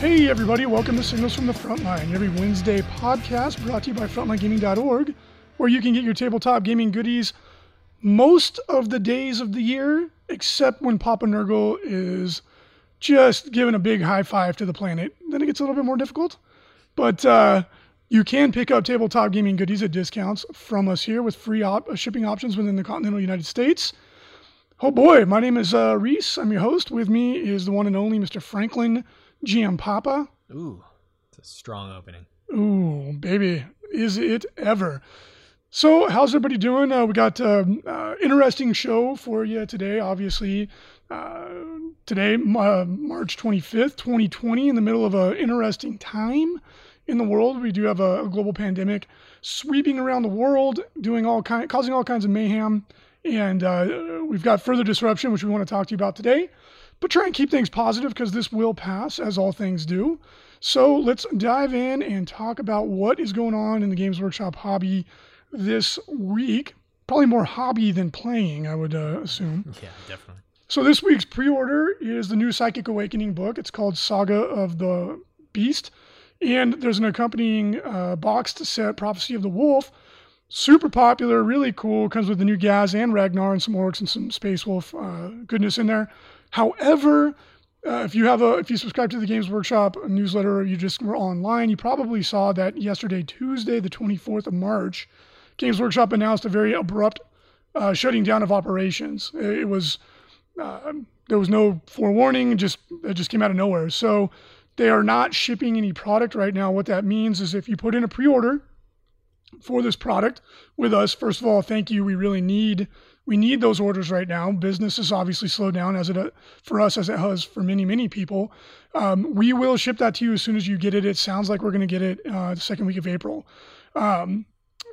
Hey, everybody, welcome to Signals from the Frontline, every Wednesday podcast brought to you by FrontlineGaming.org, where you can get your tabletop gaming goodies most of the days of the year, except when Papa Nurgle is just giving a big high five to the planet. Then it gets a little bit more difficult. But uh, you can pick up tabletop gaming goodies at discounts from us here with free op- shipping options within the continental United States. Oh boy, my name is uh, Reece. I'm your host. With me is the one and only Mr. Franklin Giampapa. Ooh, it's a strong opening. Ooh, baby, is it ever? So, how's everybody doing? Uh, we got um, uh, interesting show for you today. Obviously, uh, today, uh, March 25th, 2020, in the middle of an interesting time in the world. We do have a, a global pandemic sweeping around the world, doing all kind, causing all kinds of mayhem, and uh, we've got further disruption, which we want to talk to you about today but try and keep things positive because this will pass, as all things do. So let's dive in and talk about what is going on in the Games Workshop hobby this week. Probably more hobby than playing, I would uh, assume. Yeah, definitely. So this week's pre-order is the new Psychic Awakening book. It's called Saga of the Beast, and there's an accompanying uh, boxed set, Prophecy of the Wolf. Super popular, really cool. Comes with the new Gaz and Ragnar and some orcs and some Space Wolf uh, goodness in there. However, uh, if you have a if you subscribe to the Games Workshop newsletter or you just were online, you probably saw that yesterday, Tuesday, the 24th of March, Games Workshop announced a very abrupt uh, shutting down of operations. It was uh, there was no forewarning, just it just came out of nowhere. So they are not shipping any product right now. What that means is if you put in a pre-order for this product with us, first of all, thank you. We really need we need those orders right now. Business is obviously slowed down as it for us as it has for many many people. Um, we will ship that to you as soon as you get it. It sounds like we're going to get it uh, the second week of April. Um,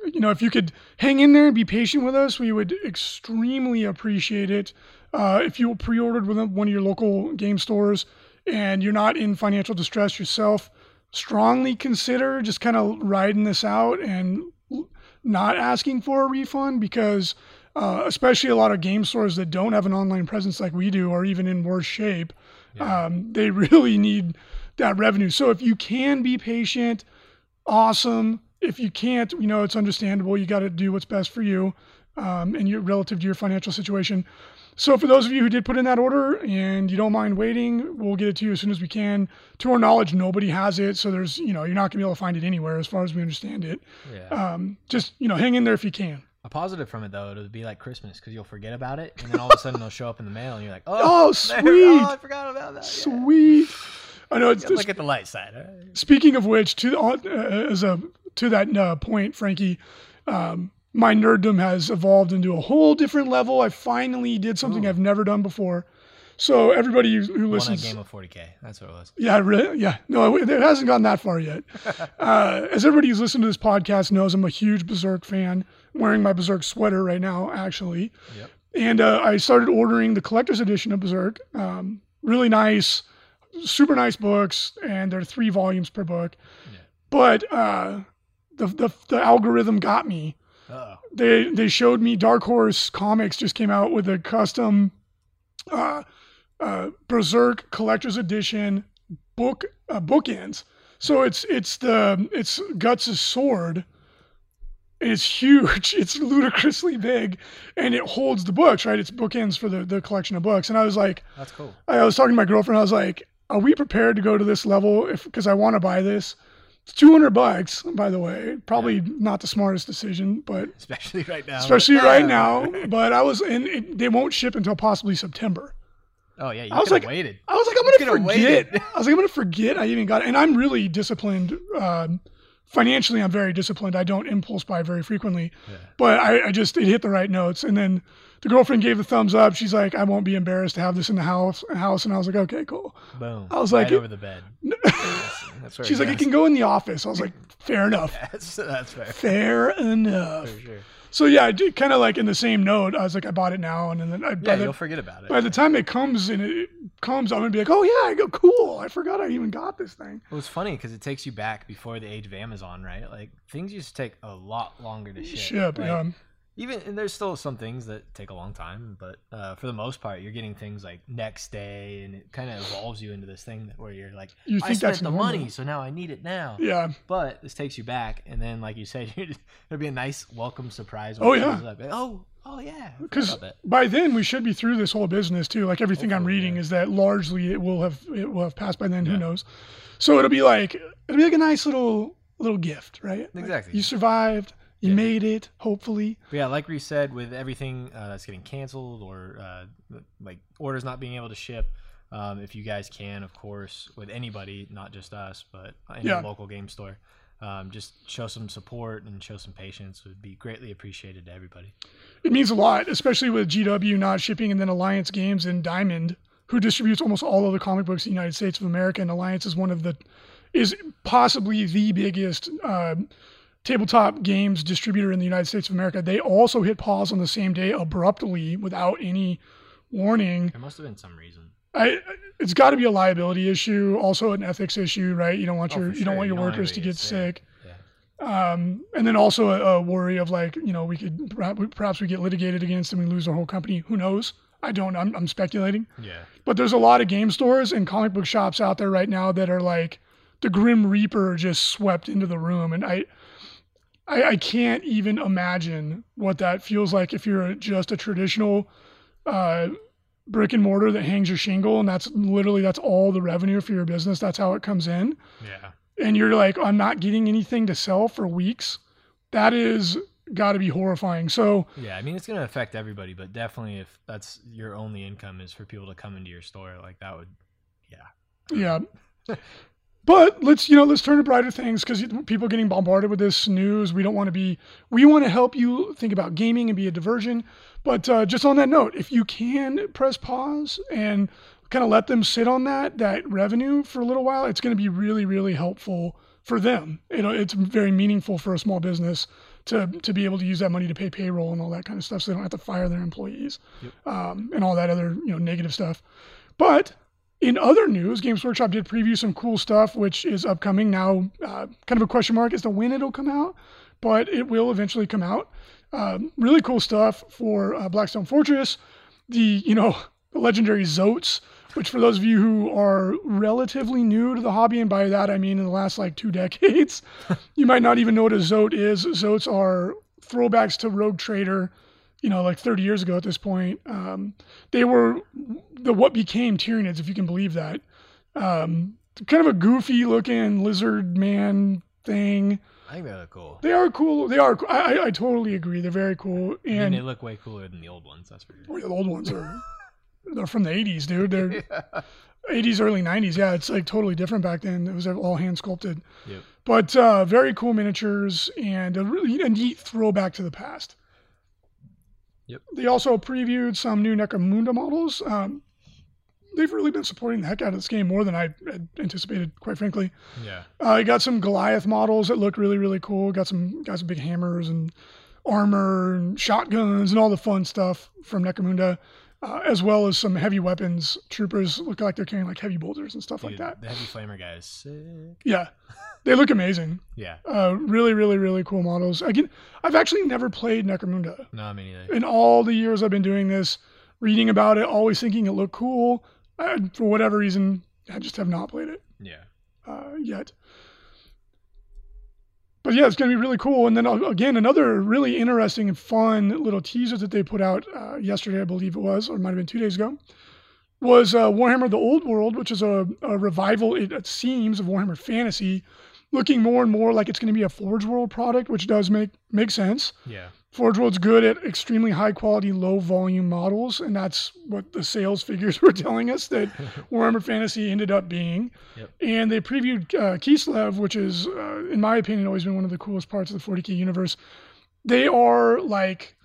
you know, if you could hang in there and be patient with us, we would extremely appreciate it. Uh, if you pre-ordered with one of your local game stores and you're not in financial distress yourself, strongly consider just kind of riding this out and not asking for a refund because uh, especially a lot of game stores that don't have an online presence like we do, or even in worse shape, yeah. um, they really need that revenue. So if you can be patient, awesome. If you can't, you know, it's understandable. You got to do what's best for you um, and your relative to your financial situation. So for those of you who did put in that order and you don't mind waiting, we'll get it to you as soon as we can. To our knowledge, nobody has it, so there's you know you're not gonna be able to find it anywhere as far as we understand it. Yeah. Um, just you know hang in there if you can. A positive from it though, it'll be like Christmas because you'll forget about it, and then all of a sudden it'll show up in the mail, and you're like, "Oh, oh sweet! Oh, I forgot about that. Sweet. Yeah. I know. It's, look at the light side. Right? Speaking of which, to uh, as a to that uh, point, Frankie, um, my nerddom has evolved into a whole different level. I finally did something Ooh. I've never done before. So everybody who listens, Won a game of 40k. That's what it was. Yeah, really, yeah. No, it hasn't gone that far yet. uh, as everybody who's listened to this podcast knows, I'm a huge Berserk fan. Wearing my Berserk sweater right now, actually. Yep. And uh, I started ordering the collector's edition of Berserk. Um, really nice, super nice books, and they're three volumes per book. Yeah. But uh, the, the the algorithm got me uh-oh. They they showed me Dark Horse Comics just came out with a custom uh, uh, Berserk Collector's Edition book uh, bookends. So it's it's the it's Guts' sword. It's huge. It's ludicrously big, and it holds the books. Right, it's bookends for the the collection of books. And I was like, "That's cool." I was talking to my girlfriend. I was like, "Are we prepared to go to this level? If because I want to buy this." It's 200 bucks, by the way. Probably yeah. not the smartest decision, but especially right now. Especially right now. But I was, and it, they won't ship until possibly September. Oh yeah, you I was like, waited. I was like, I'm gonna forget. I was like, I'm gonna forget I even got it. And I'm really disciplined. Um, financially, I'm very disciplined. I don't impulse buy very frequently, yeah. but I, I just it hit the right notes. And then the girlfriend gave the thumbs up. She's like, I won't be embarrassed to have this in the house. House, and I was like, okay, cool. Boom. I was right like, over the bed. that's She's like, it can go in the office. I was like, fair enough. that's, that's fair. Fair enough. For sure. So yeah, I did kind of like in the same note. I was like, I bought it now, and then I, yeah, the, you'll forget about it. By the time it comes and it comes, I'm gonna be like, oh yeah, I go cool. I forgot I even got this thing. It was funny because it takes you back before the age of Amazon, right? Like things used to take a lot longer to ship. Ship, like, yeah Even and there's still some things that take a long time, but uh, for the most part, you're getting things like next day, and it kind of evolves you into this thing where you're like, You I spent the normal. money, so now I need it now. Yeah. But this takes you back, and then like you said, it'll be a nice welcome surprise. Oh, yeah. Like, oh, oh yeah. Because by then we should be through this whole business too. Like everything I'm reading yeah. is that largely it will have it will have passed by then. Who knows? So it'll be like it'll be like a nice little little gift, right? Like, Exactly. you survived. You Yeah. made it. Hopefully. But yeah, like we said, with everything uh, that's getting canceled or uh, like orders not being able to ship, um, if you guys can, of course, with anybody, not just us, but any Yeah. local game store, um, just show some support and show some patience would be greatly appreciated to everybody. It means a lot, especially with GW not shipping, and then Alliance Games and Diamond, who distributes almost all of the comic books in the United States of America. And Alliance is one of the is possibly the biggest uh, tabletop games distributor in the United States of America. They also hit pause on the same day abruptly without any warning. There must have been some reason. I, it's got to be a liability issue, also an ethics issue, right? You don't want Oh, your you don't want your don't workers to get sick. Yeah. Um, and then also a, a worry of like, you know, we could perhaps, perhaps we get litigated against and we lose our whole company. Who knows? I don't. I'm, I'm speculating. Yeah. But there's a lot of game stores and comic book shops out there right now that are like the Grim Reaper just swept into the room, and I, I, I can't even imagine what that feels like if you're just a traditional uh, brick and mortar that hangs your shingle, and that's literally that's all the revenue for your business. That's how it comes in Yeah. and you're like, I'm not getting anything to sell for weeks, that is got to be horrifying. So, Yeah. I mean, it's going to affect everybody, but definitely if that's your only income is for people to come into your store, like that would, yeah. yeah. But let's you know let's turn to brighter things because people getting bombarded with this news. We don't want to be. We want to help you think about gaming and be a diversion. But uh, just on that note, if you can press pause and kind of let them sit on that that revenue for a little while, it's going to be really really helpful for them. You know, it's very meaningful for a small business to to be able to use that money to pay payroll and all that kind of stuff, so they don't have to fire their employees um, and all that other you know negative stuff. But in other news, Games Workshop did preview some cool stuff, which is upcoming now. Uh, kind of a question mark as to when it'll come out, but it will eventually come out. Um, really cool stuff for uh, Blackstone Fortress. The you know the legendary Zoats, which for those of you who are relatively new to the hobby, and by that I mean in the last like two decades, you might not even know what a Zoat is. Zoats are throwbacks to Rogue Trader you know, like 30 years ago at this point. Um, they were the what became Tyranids, if you can believe that. Um, kind of a goofy looking lizard man thing. I think they look cool. They are cool. They are. I, I, totally agree. They're very cool. I mean, And they look way cooler than the old ones. That's for sure. oh, the old ones are. They're from the 80s, dude. They're 80s, early 90s. Yeah, it's like totally different back then. It was all hand sculpted. Yep. But uh, very cool miniatures and a really a neat throwback to the past. Yep. They also previewed some new Necromunda models. Um, they've really been supporting the heck out of this game more than I had anticipated, quite frankly. Yeah. Uh, I got some Goliath models that look really, really cool. Got some got some big hammers and armor and shotguns and all the fun stuff from Necromunda, uh, as well as some heavy weapons. Troopers look like they're carrying like heavy boulders and stuff like that. The heavy flamer guys, sick. Yeah, they look amazing. Yeah. Uh, really, really, really cool models. Again, I've actually never played Necromunda No, me neither. in all the years I've been doing this, reading about it, always thinking it looked cool. I, for whatever reason, I just have not played it Yeah. uh, yet. But yeah, it's going to be really cool. And then uh, again, another really interesting and fun little teaser that they put out uh, yesterday, I believe it was, or it might have been two days ago, was uh, Warhammer: The Old World, which is a, a revival, it, it seems, of Warhammer Fantasy, looking more and more like it's going to be a Forge World product, which does make make sense. Yeah. Forge World's good at extremely high quality, low volume models, and that's what the sales figures were telling us that Warhammer Fantasy ended up being. Yep. And they previewed uh, Kislev, which is, uh, in my opinion, always been one of the coolest parts of the 40k universe. They are like,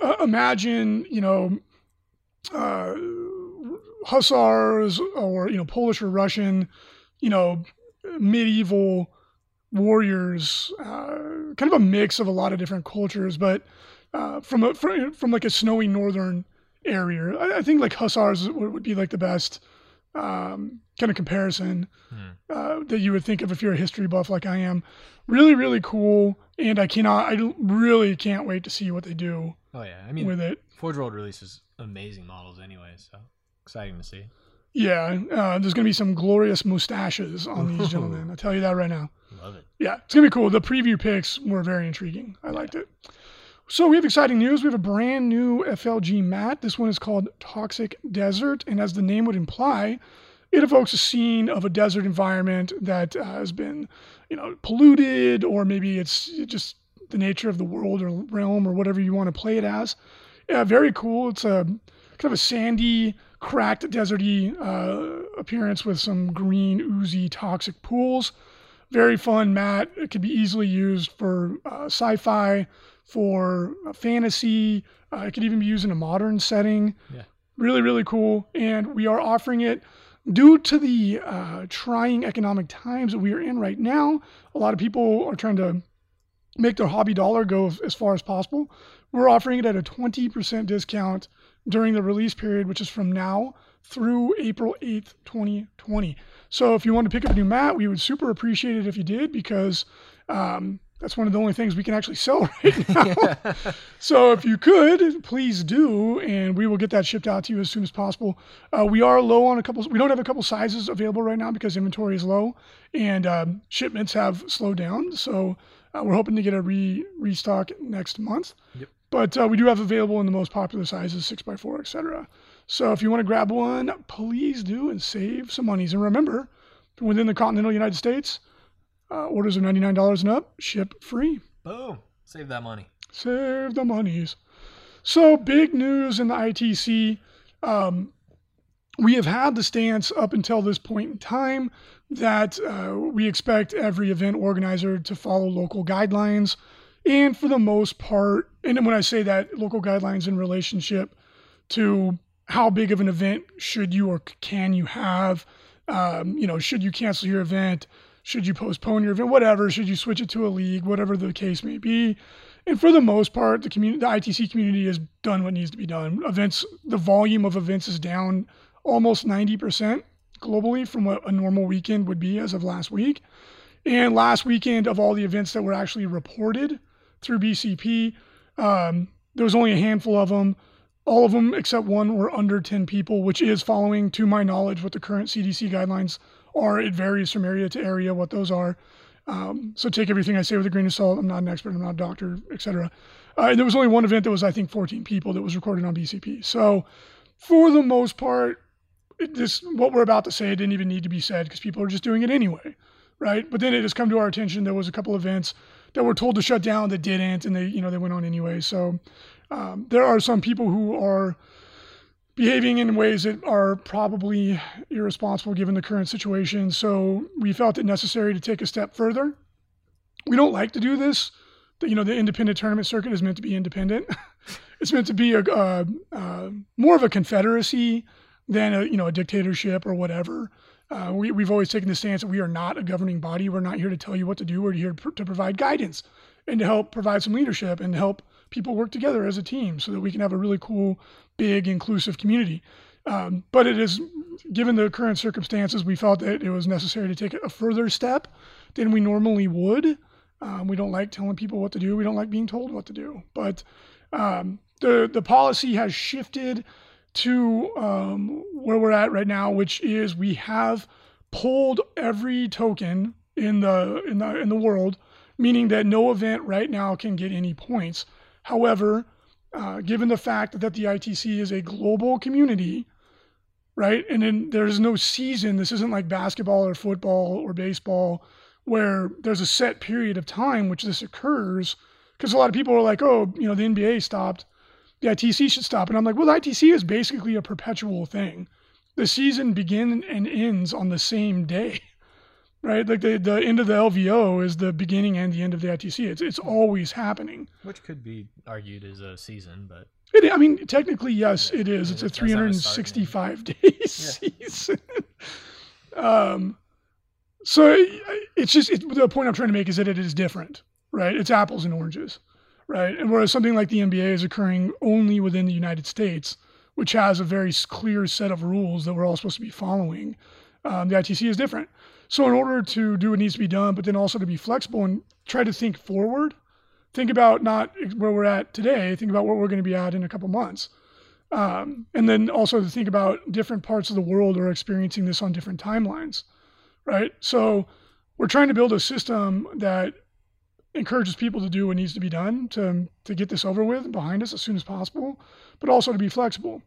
uh, imagine, you know, uh, hussars or you know Polish or Russian, you know, medieval warriors, uh, kind of a mix of a lot of different cultures, but uh, from a from, from like a snowy northern area. I, I think like hussars would, would be like the best um, kind of comparison Hmm. uh, that you would think of if you're a history buff like I am. Really, really cool. and I cannot, I really can't wait to see what they do Oh yeah, I mean, with it. Forge World releases amazing models anyway, so exciting to see. Yeah, uh, there's gonna be some glorious mustaches on these gentlemen. I'll tell you that right now. Love it. Yeah, it's gonna be cool. The preview picks were very intriguing. I liked it. So we have exciting news. We have a brand new FLG mat. This one is called Toxic Desert, and as the name would imply, it evokes a scene of a desert environment that uh, has been, you know, polluted, or maybe it's just the nature of the world or realm or whatever you want to play it as. Yeah, very cool. It's a kind of a sandy, cracked, deserty uh, appearance with some green, oozy, toxic pools. Very fun mat. It could be easily used for uh, sci-fi, for fantasy. Uh, it could even be used in a modern setting. Yeah. Really, really cool. And we are offering it due to the uh, trying economic times that we are in right now. A lot of people are trying to make their hobby dollar go as far as possible. We're offering it at a 20% discount during the release period, which is from now through April 8th, 2020. So if you want to pick up a new mat, we would super appreciate it if you did because um, that's one of the only things we can actually sell right now. so if you could, please do, and we will get that shipped out to you as soon as possible. Uh, we are low on a couple. We don't have a couple sizes available right now because inventory is low and um, shipments have slowed down. So uh, we're hoping to get a re restock next month. Yep. But uh, we do have available in the most popular sizes, six x four, etc. So if you want to grab one, please do and save some monies. And remember, within the continental United States, uh, orders of ninety nine dollars and up, ship free. Boom. Save that money. Save the monies. So big news in the ITC. Um, we have had the stance up until this point in time that uh, we expect every event organizer to follow local guidelines. And for the most part, and when I say that, local guidelines in relationship to how big of an event should you or can you have, um, you know, should you cancel your event, should you postpone your event, whatever, should you switch it to a league, whatever the case may be. And for the most part, the community, the ITC community has done what needs to be done. Events, the volume of events is down almost 90% globally from what a normal weekend would be as of last week. And last weekend, of all the events that were actually reported through BCP, um, there was only a handful of them. All of them, except one, were under 10 people, which is following, to my knowledge, what the current CDC guidelines are. It varies from area to area what those are. Um, so take everything I say with a grain of salt. I'm not an expert. I'm not a doctor, etc. Uh, and there was only one event that was, I think, 14 people that was recorded on BCP. So for the most part, it, this what we're about to say didn't even need to be said because people are just doing it anyway, right? But then it has come to our attention there was a couple events that were told to shut down that didn't, and they you know they went on anyway. So um, there are some people who are behaving in ways that are probably irresponsible given the current situation. So we felt it necessary to take a step further. We don't like to do this. You know, the independent tournament circuit is meant to be independent. it's meant to be a, a, a more of a confederacy than a you know a dictatorship or whatever. Uh, we, we've always taken the stance that we are not a governing body. We're not here to tell you what to do. We're here to, to provide guidance and to help provide some leadership and help people work together as a team so that we can have a really cool, big, inclusive community. Um, but it is, given the current circumstances, we felt that it was necessary to take a further step than we normally would. Um, we don't like telling people what to do. We don't like being told what to do. But um, the the policy has shifted to um, where we're at right now, which is we have pulled every token in the in the in the world, meaning that no event right now can get any points. However, uh, given the fact that the ITC is a global community, right, and then there's no season. This isn't like basketball or football or baseball where there's a set period of time which this occurs. Because a lot of people are like, oh, you know, the NBA stopped the ITC should stop. And I'm like, well, the ITC is basically a perpetual thing. The season begins and ends on the same day, right? Like the, the end of the LVO is the beginning and the end of the ITC. It's, it's always happening. Which could be argued as a season, but. It, I mean, technically, yes, Yeah, it is. It's a that's how it started, 365 day season. um, so it- it's just it, the point I'm trying to make is that it is different, right? It's apples and oranges, right? And whereas something like the NBA is occurring only within the United States, which has a very clear set of rules that we're all supposed to be following, um, the ITC is different. So in order to do what needs to be done, but then also to be flexible and try to think forward, think about not where we're at today. Think about where we're going to be at in a couple months. Um, and then also to think about different parts of the world are experiencing this on different timelines, right? So we're trying to build a system that encourages people to do what needs to be done to, to get this over with behind us as soon as possible, but also to be flexible,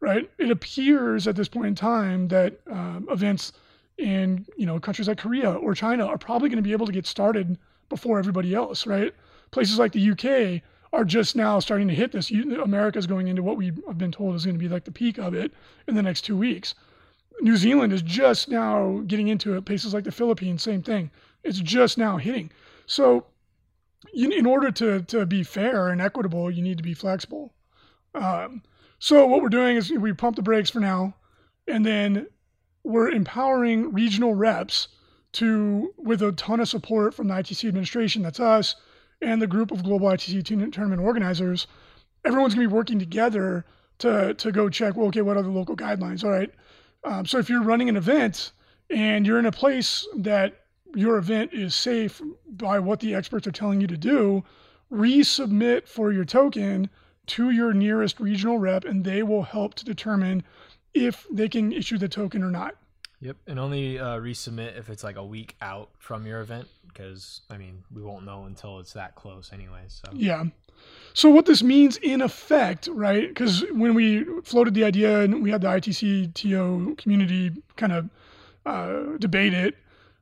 right? It appears at this point in time that um, events in you know countries like Korea or China are probably going to be able to get started before everybody else, right? Places like the UK are just now starting to hit this. America is going into what we have been told is going to be like the peak of it in the next two weeks. New Zealand is just now getting into it. Places like the Philippines, same thing. It's just now hitting. So in order to, to be fair and equitable, you need to be flexible. Um, so what we're doing is we pump the brakes for now, and then we're empowering regional reps to, with a ton of support from the ITC administration, that's us, and the group of global ITC tournament organizers. Everyone's to be working together to to go check. Well, okay, what are the local guidelines? All right. Um, so if you're running an event and you're in a place that your event is safe by what the experts are telling you to do, resubmit for your token to your nearest regional rep and they will help to determine if they can issue the token or not. Yep, and only uh, resubmit if it's like a week out from your event, because I mean we won't know until it's that close, anyways. So yeah. So what this means in effect, right? Because when we floated the idea and we had the ITC TO community kind of uh, debate it,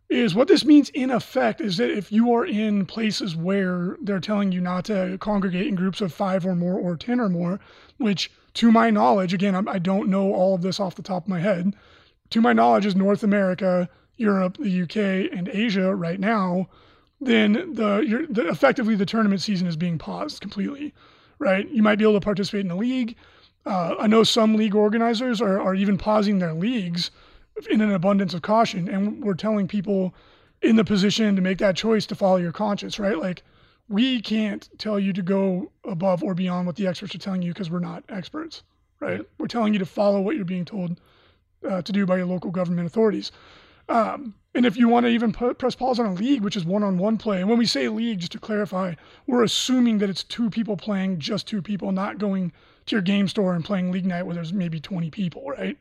is what this means in effect is that if you are in places where they're telling you not to congregate in groups of five or more or 10 or more, which to my knowledge, again, I don't know all of this off the top of my head, to my knowledge is North America, Europe, the UK, and Asia right now, then the, the effectively the tournament season is being paused completely, right? You might be able to participate in the league. Uh, I know some league organizers are, are even pausing their leagues in an abundance of caution. And we're telling people in the position to make that choice to follow your conscience, right? Like we can't tell you to go above or beyond what the experts are telling you because we're not experts, right? We're telling you to follow what you're being told uh, to do by your local government authorities. Um, and if you want to even put, press pause on a league, which is one-on-one play, and when we say league, just to clarify, we're assuming that it's two people playing, just two people, not going to your game store and playing league night where there's maybe 20 people, right?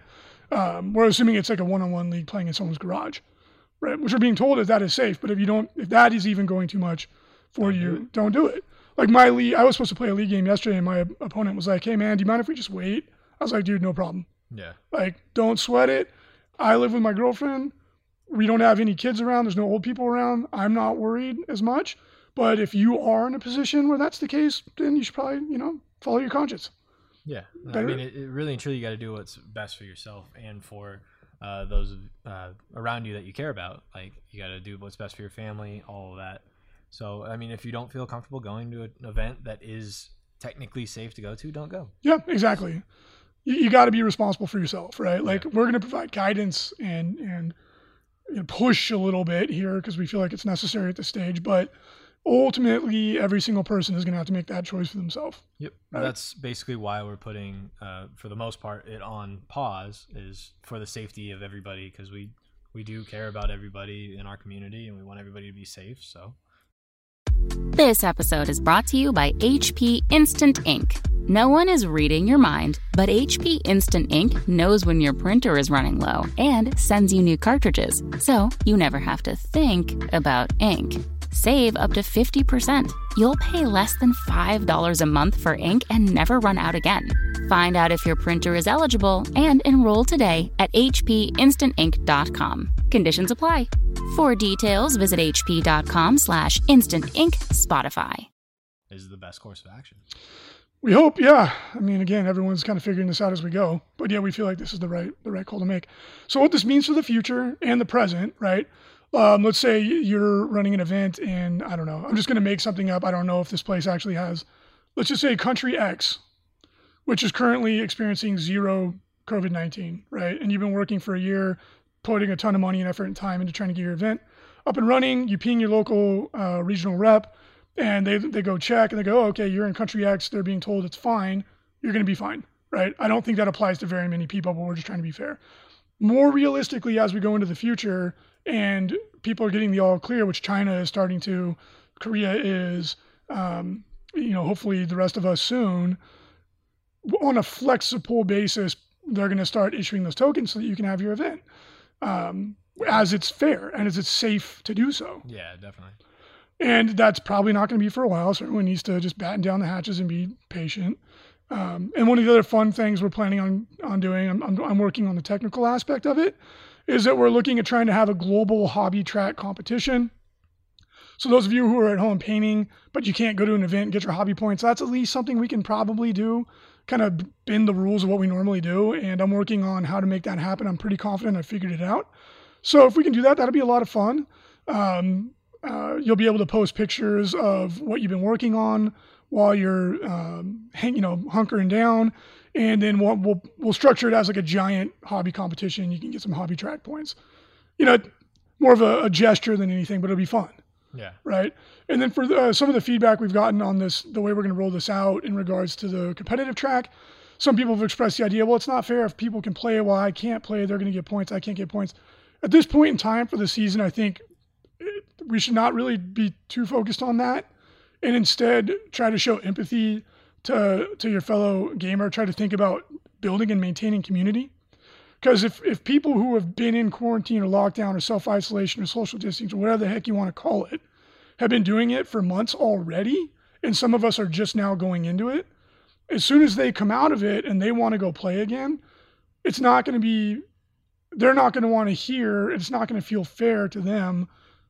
Um, we're assuming it's like a one-on-one league playing in someone's garage, right? Which we're being told is that is safe. But if you don't, if that is even going too much for don't you, do don't do it. Like my league, I was supposed to play a league game yesterday, and my opponent was like, "Hey man, do you mind if we just wait?" I was like, "Dude, no problem." Yeah. Like, don't sweat it. I live with my girlfriend. We don't have any kids around. There's no old people around. I'm not worried as much. But if you are in a position where that's the case, then you should probably, you know, follow your conscience. Yeah, Better. I mean, it, it, really and truly, you got to do what's best for yourself and for uh, those uh, around you that you care about. Like you got to do what's best for your family, all of that. So, I mean, if you don't feel comfortable going to an event that is technically safe to go to, don't go. Yeah, exactly. You, you got to be responsible for yourself, right? Like yeah. we're going to provide guidance and and you know, push a little bit here because we feel like it's necessary at this stage, but ultimately every single person is going to have to make that choice for themselves. Yep. Right? That's basically why we're putting, uh, for the most part, it on pause is for the safety of everybody because we we do care about everybody in our community and we want everybody to be safe. So. This episode is brought to you by HP Instant Ink. No one is reading your mind, but HP Instant Ink knows when your printer is running low and sends you new cartridges, so you never have to think about ink. Save up to 50%. You'll pay less than $5 a month for ink and never run out again. Find out if your printer is eligible and enroll today at hpinstantink.com. Conditions apply. For details, visit hp.com slash instantink Spotify. Is the best course of action. We hope, yeah. I mean, again, everyone's kind of figuring this out as we go, but yeah, we feel like this is the right the right call to make. So, what this means for the future and the present, right? Um, let's say you're running an event in, I don't know, I'm just going to make something up. I don't know if this place actually has, let's just say country X, which is currently experiencing zero COVID 19, right? And you've been working for a year, putting a ton of money and effort and time into trying to get your event up and running. You ping your local uh, regional rep, and they, they go check and they go, oh, okay, you're in country X. They're being told it's fine. You're going to be fine, right? I don't think that applies to very many people, but we're just trying to be fair. More realistically, as we go into the future, and people are getting the all clear, which China is starting to, Korea is, um, you know, hopefully the rest of us soon, on a flexible basis, they're going to start issuing those tokens so that you can have your event um, as it's fair and as it's safe to do so. Yeah, definitely. And that's probably not going to be for a while. So everyone needs to just batten down the hatches and be patient. Um, and one of the other fun things we're planning on on doing, I'm, I'm, I'm working on the technical aspect of it, is that we're looking at trying to have a global hobby track competition. So those of you who are at home painting, but you can't go to an event and get your hobby points, that's at least something we can probably do, kind of bend the rules of what we normally do. And I'm working on how to make that happen. I'm pretty confident I figured it out. So if we can do that, that'll be a lot of fun. Um, uh, you'll be able to post pictures of what you've been working on while you're, um, hang, you know, hunkering down, and then we'll, we'll we'll structure it as like a giant hobby competition. You can get some hobby track points. You know, more of a, a gesture than anything, but it'll be fun. Yeah. Right. And then for the, uh, some of the feedback we've gotten on this, the way we're going to roll this out in regards to the competitive track, some people have expressed the idea, well, it's not fair if people can play while I can't play, they're going to get points. I can't get points. At this point in time for the season, I think we should not really be too focused on that and instead try to show empathy to to your fellow gamer try to think about building and maintaining community? Because if, if people who have been in quarantine or lockdown or self-isolation or social distancing or whatever the heck you want to call it have been doing it for months already and some of us are just now going into it as soon as they come out of it and they want to go play again it's not going to be they're not going to want to hear it's not going to feel fair to them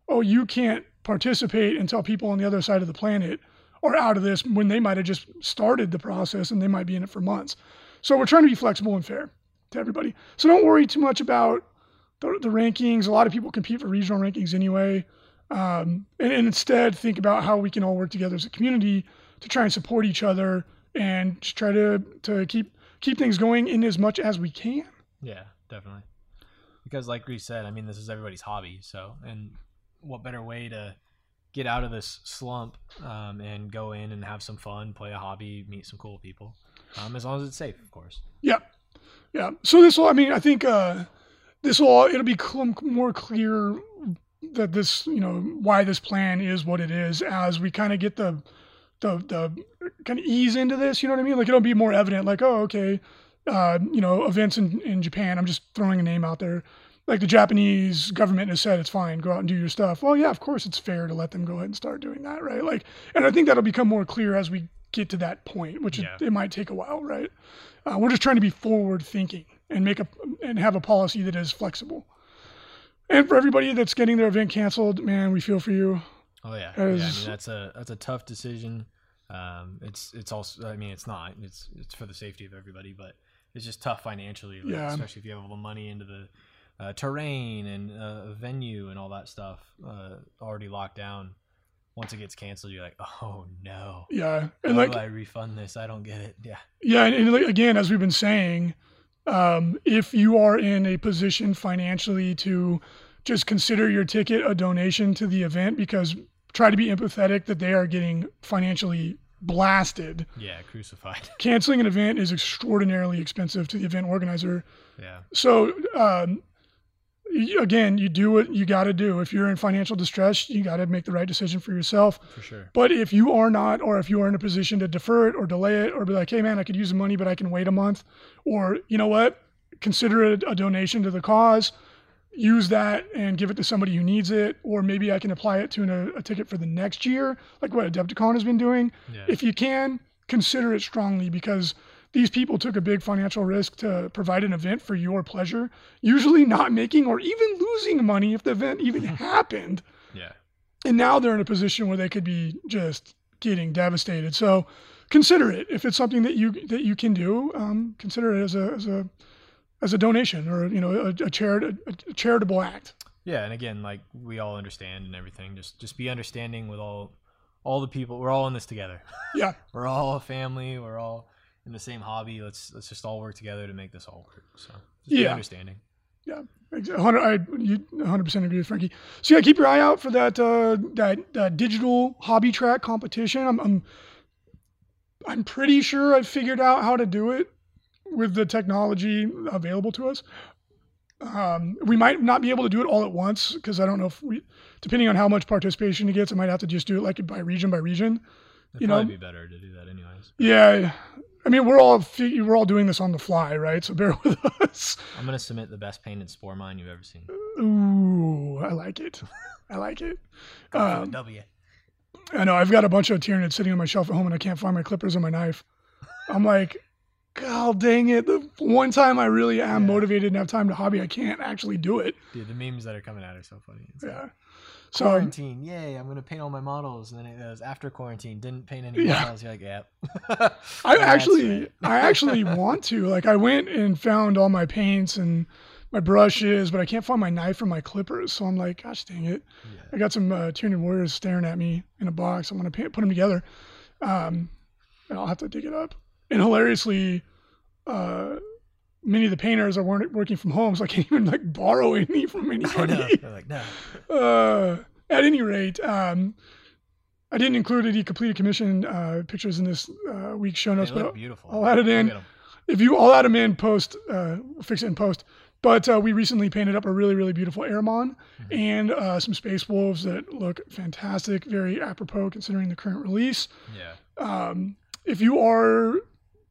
oh, you can't participate until people on the other side of the planet are out of this when they might have just started the process and they might be in it for months. So we're trying to be flexible and fair to everybody. So don't worry too much about the, the rankings. A lot of people compete for regional rankings anyway. Um, and, and instead think about how we can all work together as a community to try and support each other and just try to, to keep keep things going in as much as we can. Yeah, definitely. Because like we said, I mean, this is everybody's hobby. So, and what better way to get out of this slump um, and go in and have some fun, play a hobby, meet some cool people, um, as long as it's safe, of course. Yeah, yeah. So this will, I mean, I think uh, this will, it'll be cl- more clear that this, you know, why this plan is what it is as we kind of get the, the, the kind of ease into this. You know what I mean? Like it'll be more evident. Like, oh, okay, uh, you know, events in in Japan. I'm just throwing a name out there like the Japanese government has said it's fine, go out and do your stuff. Well, yeah, of course it's fair to let them go ahead and start doing that, right? Like, and I think that'll become more clear as we get to that point, which yeah. it, it, might take a while, right? Uh, we're just trying to be forward thinking and make a and have a policy that is flexible. And for everybody that's getting their event canceled, man, we feel for you. Oh yeah, As, yeah. I mean that's a that's a tough decision. Um, it's it's also I mean it's not it's it's for the safety of everybody, but it's just tough financially, like, yeah. especially if you have all the money into the uh, terrain and uh, venue and all that stuff uh, already locked down. Once it gets canceled, you're like, oh no. Yeah, and How like, do I refund this? I don't get it. Yeah. Yeah, and, and like, again, as we've been saying, um, if you are in a position financially to just consider your ticket a donation to the event, because try to be empathetic that they are getting financially blasted. Yeah, crucified. Canceling an event is extraordinarily expensive to the event organizer. Yeah. So um, again, you do what you got to do. If you're in financial distress, you got to make the right decision for yourself. For sure. But if you are not, or if you are in a position to defer it or delay it, or be like, hey, man, I could use the money, but I can wait a month, or you know what, consider it a donation to the cause, use that and give it to somebody who needs it, or maybe I can apply it to an, a, a, ticket for the next year, like what Adepticon has been doing. Yeah. If you can, consider it strongly because these people took a big financial risk to provide an event for your pleasure, usually not making or even losing money if the event even happened. Yeah. And now they're in a position where they could be just getting devastated. So consider it if it's something that you that you can do. Um, consider it as a as a as a donation or you know a, a, charit- a charitable act. Yeah, and again, like we all understand and everything. Just just be understanding with all all the people. We're all in this together. Yeah, we're all a family. We're all in the same hobby. Let's let's just all work together to make this all work. So yeah, understanding. Yeah, hundred I hundred percent agree with Frankie. So yeah, keep your eye out for that uh, that, that digital hobby track competition. I'm, I'm I'm pretty sure I've figured out how to do it with the technology available to us. Um, we might not be able to do it all at once because I don't know if we, depending on how much participation it gets, I might have to just do it like by region by region. It'd You probably know- be better to do that anyways. Yeah, I mean we're all we're all doing this on the fly, right? So bear with us. I'm gonna submit the best painted spore mine you've ever seen. Ooh, I like it. I like it. Go Um, W. I know I've got a bunch of Tyranids sitting on my shelf at home, and I can't find my clippers or my knife. I'm like, God dang it! The one time I really am Yeah. motivated and have time to hobby, I can't actually do it. Dude, the memes that are coming out are so funny. It's like, Yeah. So quarantine, yay! I'm gonna paint all my models, and then it goes after quarantine. Didn't paint any Yeah. models. You're like, yep. I actually. I actually want to. Like, I went and found all my paints and my brushes, but I can't find my knife or my clippers. So I'm like, gosh dang it! Yeah. I got some uh, Tyranid warriors staring at me in a box. I'm gonna put them together, um, and I'll have to dig it up. And hilariously, uh, many of the painters are wor- working from home, so I can't even like borrow any from I know. anybody. Like, no. uh, at any rate, um, I didn't include any completed commission uh, pictures in this uh, week's show notes, but beautiful. I'll add it in. Look at 'em. if you, I'll add them in post, uh, fix it in post. But uh, we recently painted up a really, really beautiful Airmon Mhm. and uh, some Space Wolves that look fantastic, very apropos considering the current release. Yeah. Um, if you are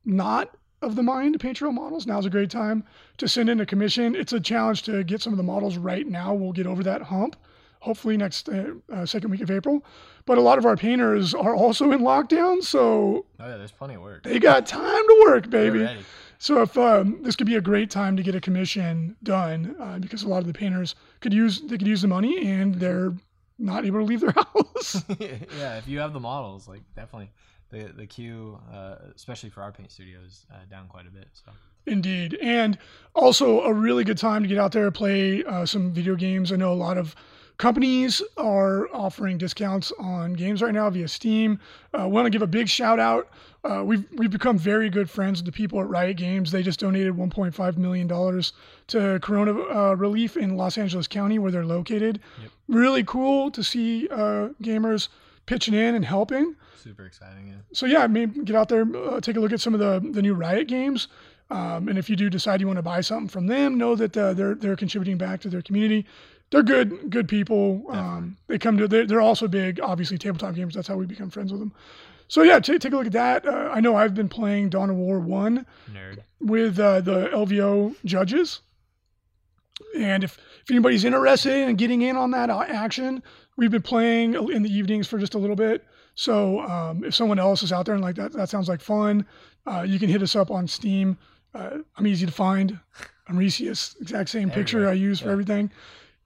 not of the mind to paint your own models, now's a great time to send in a commission. It's a challenge to get some of the models right now. We'll get over that hump, hopefully next uh, uh, second week of April. But a lot of our painters are also in lockdown, so Oh yeah, there's plenty of work. they got time to work, baby. So if um, this could be a great time to get a commission done, uh, because a lot of the painters could use they could use the money and they're not able to leave their house. yeah, if you have the models, like definitely the the queue, uh, especially for our paint studios, uh, down quite a bit. So Indeed. And also a really good time to get out there and play uh, some video games. I know a lot of companies are offering discounts on games right now via Steam. I uh, want to give a big shout out. Uh, we've we've become very good friends with the people at Riot Games. They just donated 1.5 million dollars to Corona uh, relief in Los Angeles County, where they're located. Yep. Really cool to see uh, gamers pitching in and helping super exciting. Yeah. so yeah, I mean, get out there, uh, take a look at some of the the new Riot games, um, and if you do decide you want to buy something from them, know that uh, they're they're contributing back to their community. They're good good people. Um, they come to they're, they're also big, obviously tabletop gamers. That's how we become friends with them. So yeah, ta take a look at that. Uh, I know I've been playing Dawn of War one Nerd. with uh, the LVO judges. And if, if anybody's interested in getting in on that uh, action, we've been playing in the evenings for just a little bit. So um, if someone else is out there and like that, that sounds like fun, uh, you can hit us up on Steam. Uh, I'm easy to find. I'm Reecius, exact same picture I use for everything.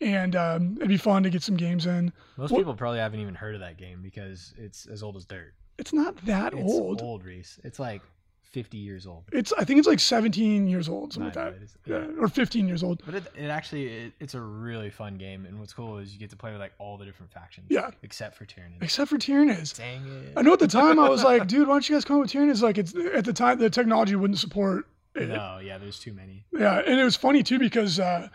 And um, it'd be fun to get some games in. Most Well- people probably haven't even heard of that game because it's as old as dirt. It's not that It's old. old, Reece. It's like 50 years old. It's I think it's like 17 years old, something Not like that. good. It's- Yeah, or 15 years old. But it, it actually it, it's a really fun game, and what's cool is you get to play with like all the different factions. Yeah. Except for Tyranid. Except for Tyranids. Dang it. I know at the time I was like, dude, why don't you guys come with Tyranids? Like, it's at the time the technology wouldn't support it. No, yeah, there's too many. Yeah, and it was funny too because uh,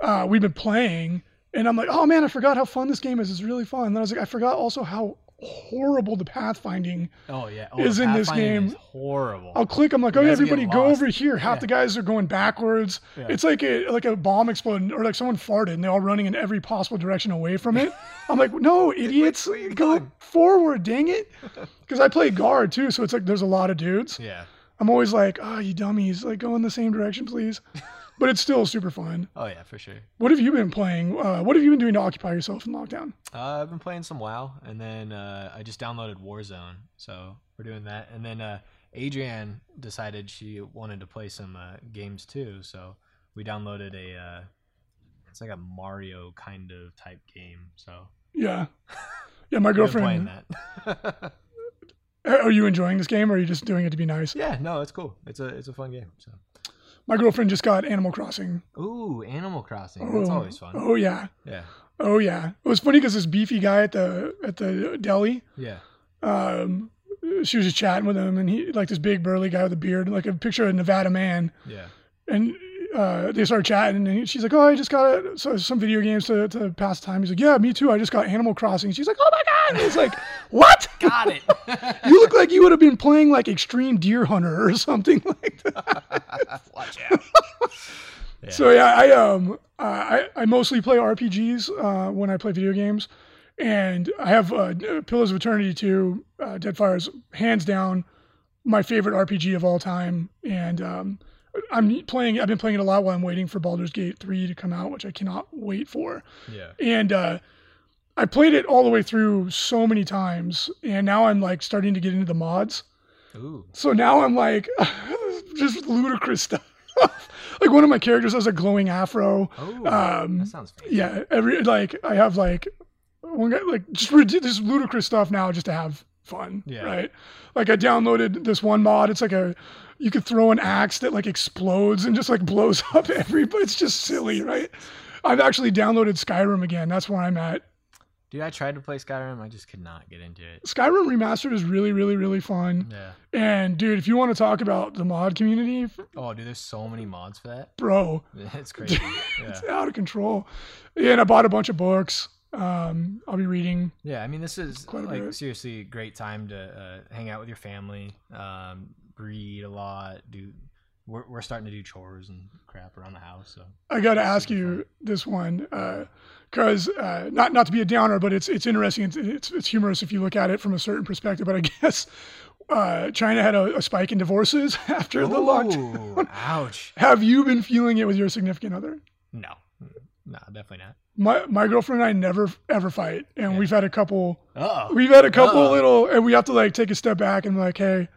uh, we've been playing, and I'm like, oh man, I forgot how fun this game is. It's really fun. And then I was like, I forgot also how horrible the pathfinding. Oh yeah. Oh, Is in this game- is horrible. I'll click. I'm like, You oh, guys will get everybody go over here. Half Yeah. the guys are going backwards. Yeah. It's like a like a bomb exploding, or like someone farted, and they're all running in every possible direction away from it. I'm like, no, idiots, go forward, dang it. Because I play guard too, so it's like there's a lot of dudes. Yeah. I'm always like, oh, you dummies, like go in the same direction, please. but it's still super fun. Oh yeah, for sure. What have you been playing? Uh, what have you been doing to occupy yourself in lockdown? Uh, I've been playing some WoW, and then uh, I just downloaded Warzone, so we're doing that. And then uh, Adrienne decided she wanted to play some uh, games too, so we downloaded a. Uh, it's like a Mario kind of type game. So Yeah, yeah. My we've playing girlfriend. that. Are you enjoying this game, or are you just doing it to be nice? yeah, no, it's cool. It's a it's a fun game. So. My girlfriend just got Animal Crossing. Ooh, Animal Crossing. That's Oh, always fun. Oh yeah, Yeah, oh yeah. It was funny because this beefy guy at the at the deli. yeah. Um, she was just chatting with him, and he like this big burly guy with a beard, like a picture of a Nevada man. Yeah. and uh, they start chatting, and she's like, "Oh, I just got so, some video games to, to pass time." He's like, "Yeah, me too. I just got Animal Crossing." She's like, "Oh my god!" And he's like, "What? Got it. you look like you would have been playing like Extreme Deer Hunter or something like that." Watch out. Yeah. So yeah, I um I I mostly play RPGs uh, when I play video games, and I have uh, Pillars of Eternity 2, uh, Deadfire's hands down my favorite RPG of all time, and um, I'm playing. I've been playing it a lot while I'm waiting for Baldur's Gate 3 to come out, which I cannot wait for. Yeah. And uh, I played it all the way through so many times, and now I'm like starting to get into the mods. Ooh. So now I'm like, just ludicrous stuff. like one of my characters has a glowing afro. Oh, um, that sounds fancy. Yeah, every like I have like one guy like just this ludicrous stuff now just to have fun. Yeah. Right. Like I downloaded this one mod. It's like a you could throw an axe that like explodes and just like blows up everybody. It's just silly, right? I've actually downloaded Skyrim again. That's where I'm at. Dude, I tried to play Skyrim. I just could not get into it. Skyrim Remastered is really, really, really fun. Yeah. And dude, if you want to talk about the mod community, oh, dude, there's so many mods for that, bro. It's crazy. Yeah. it's out of control. Yeah, and I bought a bunch of books. Um, I'll be reading. Yeah, I mean, this is like bit. seriously a great time to uh, hang out with your family, um, read a lot, do we're, we're starting to do chores and crap around the house. So I got to ask you this one, because uh, uh, not not to be a downer, but it's it's interesting. It's, it's, it's humorous if you look at it from a certain perspective. But I guess uh, China had a, a, spike in divorces after Ooh, the lockdown. Ouch! Have you been feeling it with your significant other? No, no, definitely not. My my girlfriend and I never ever fight, and yeah. we've had a couple. Uh-oh. We've had a couple Uh-oh. little, and we have to like take a step back and be like, hey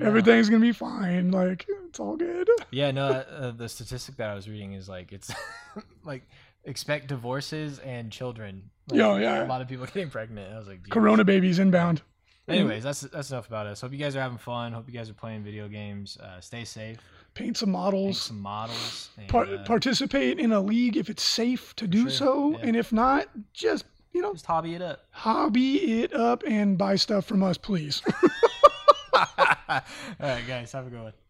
Everything's gonna be fine. Like it's all good. Yeah, no. Uh, the statistic that I was reading is like it's like expect divorces and children. Like, yeah, yeah. A lot of people getting pregnant. I was like, Geez. Corona babies inbound. Anyways, that's that's enough about us. Hope you guys are having fun. Hope you guys are playing video games. Uh, stay safe. Paint some models. Paint some models. And, Par- uh, participate in a league if it's safe to do sure. so, yeah. and if not, just you know, just hobby it up. Hobby it up and buy stuff from us, please. All right, guys, have a good one.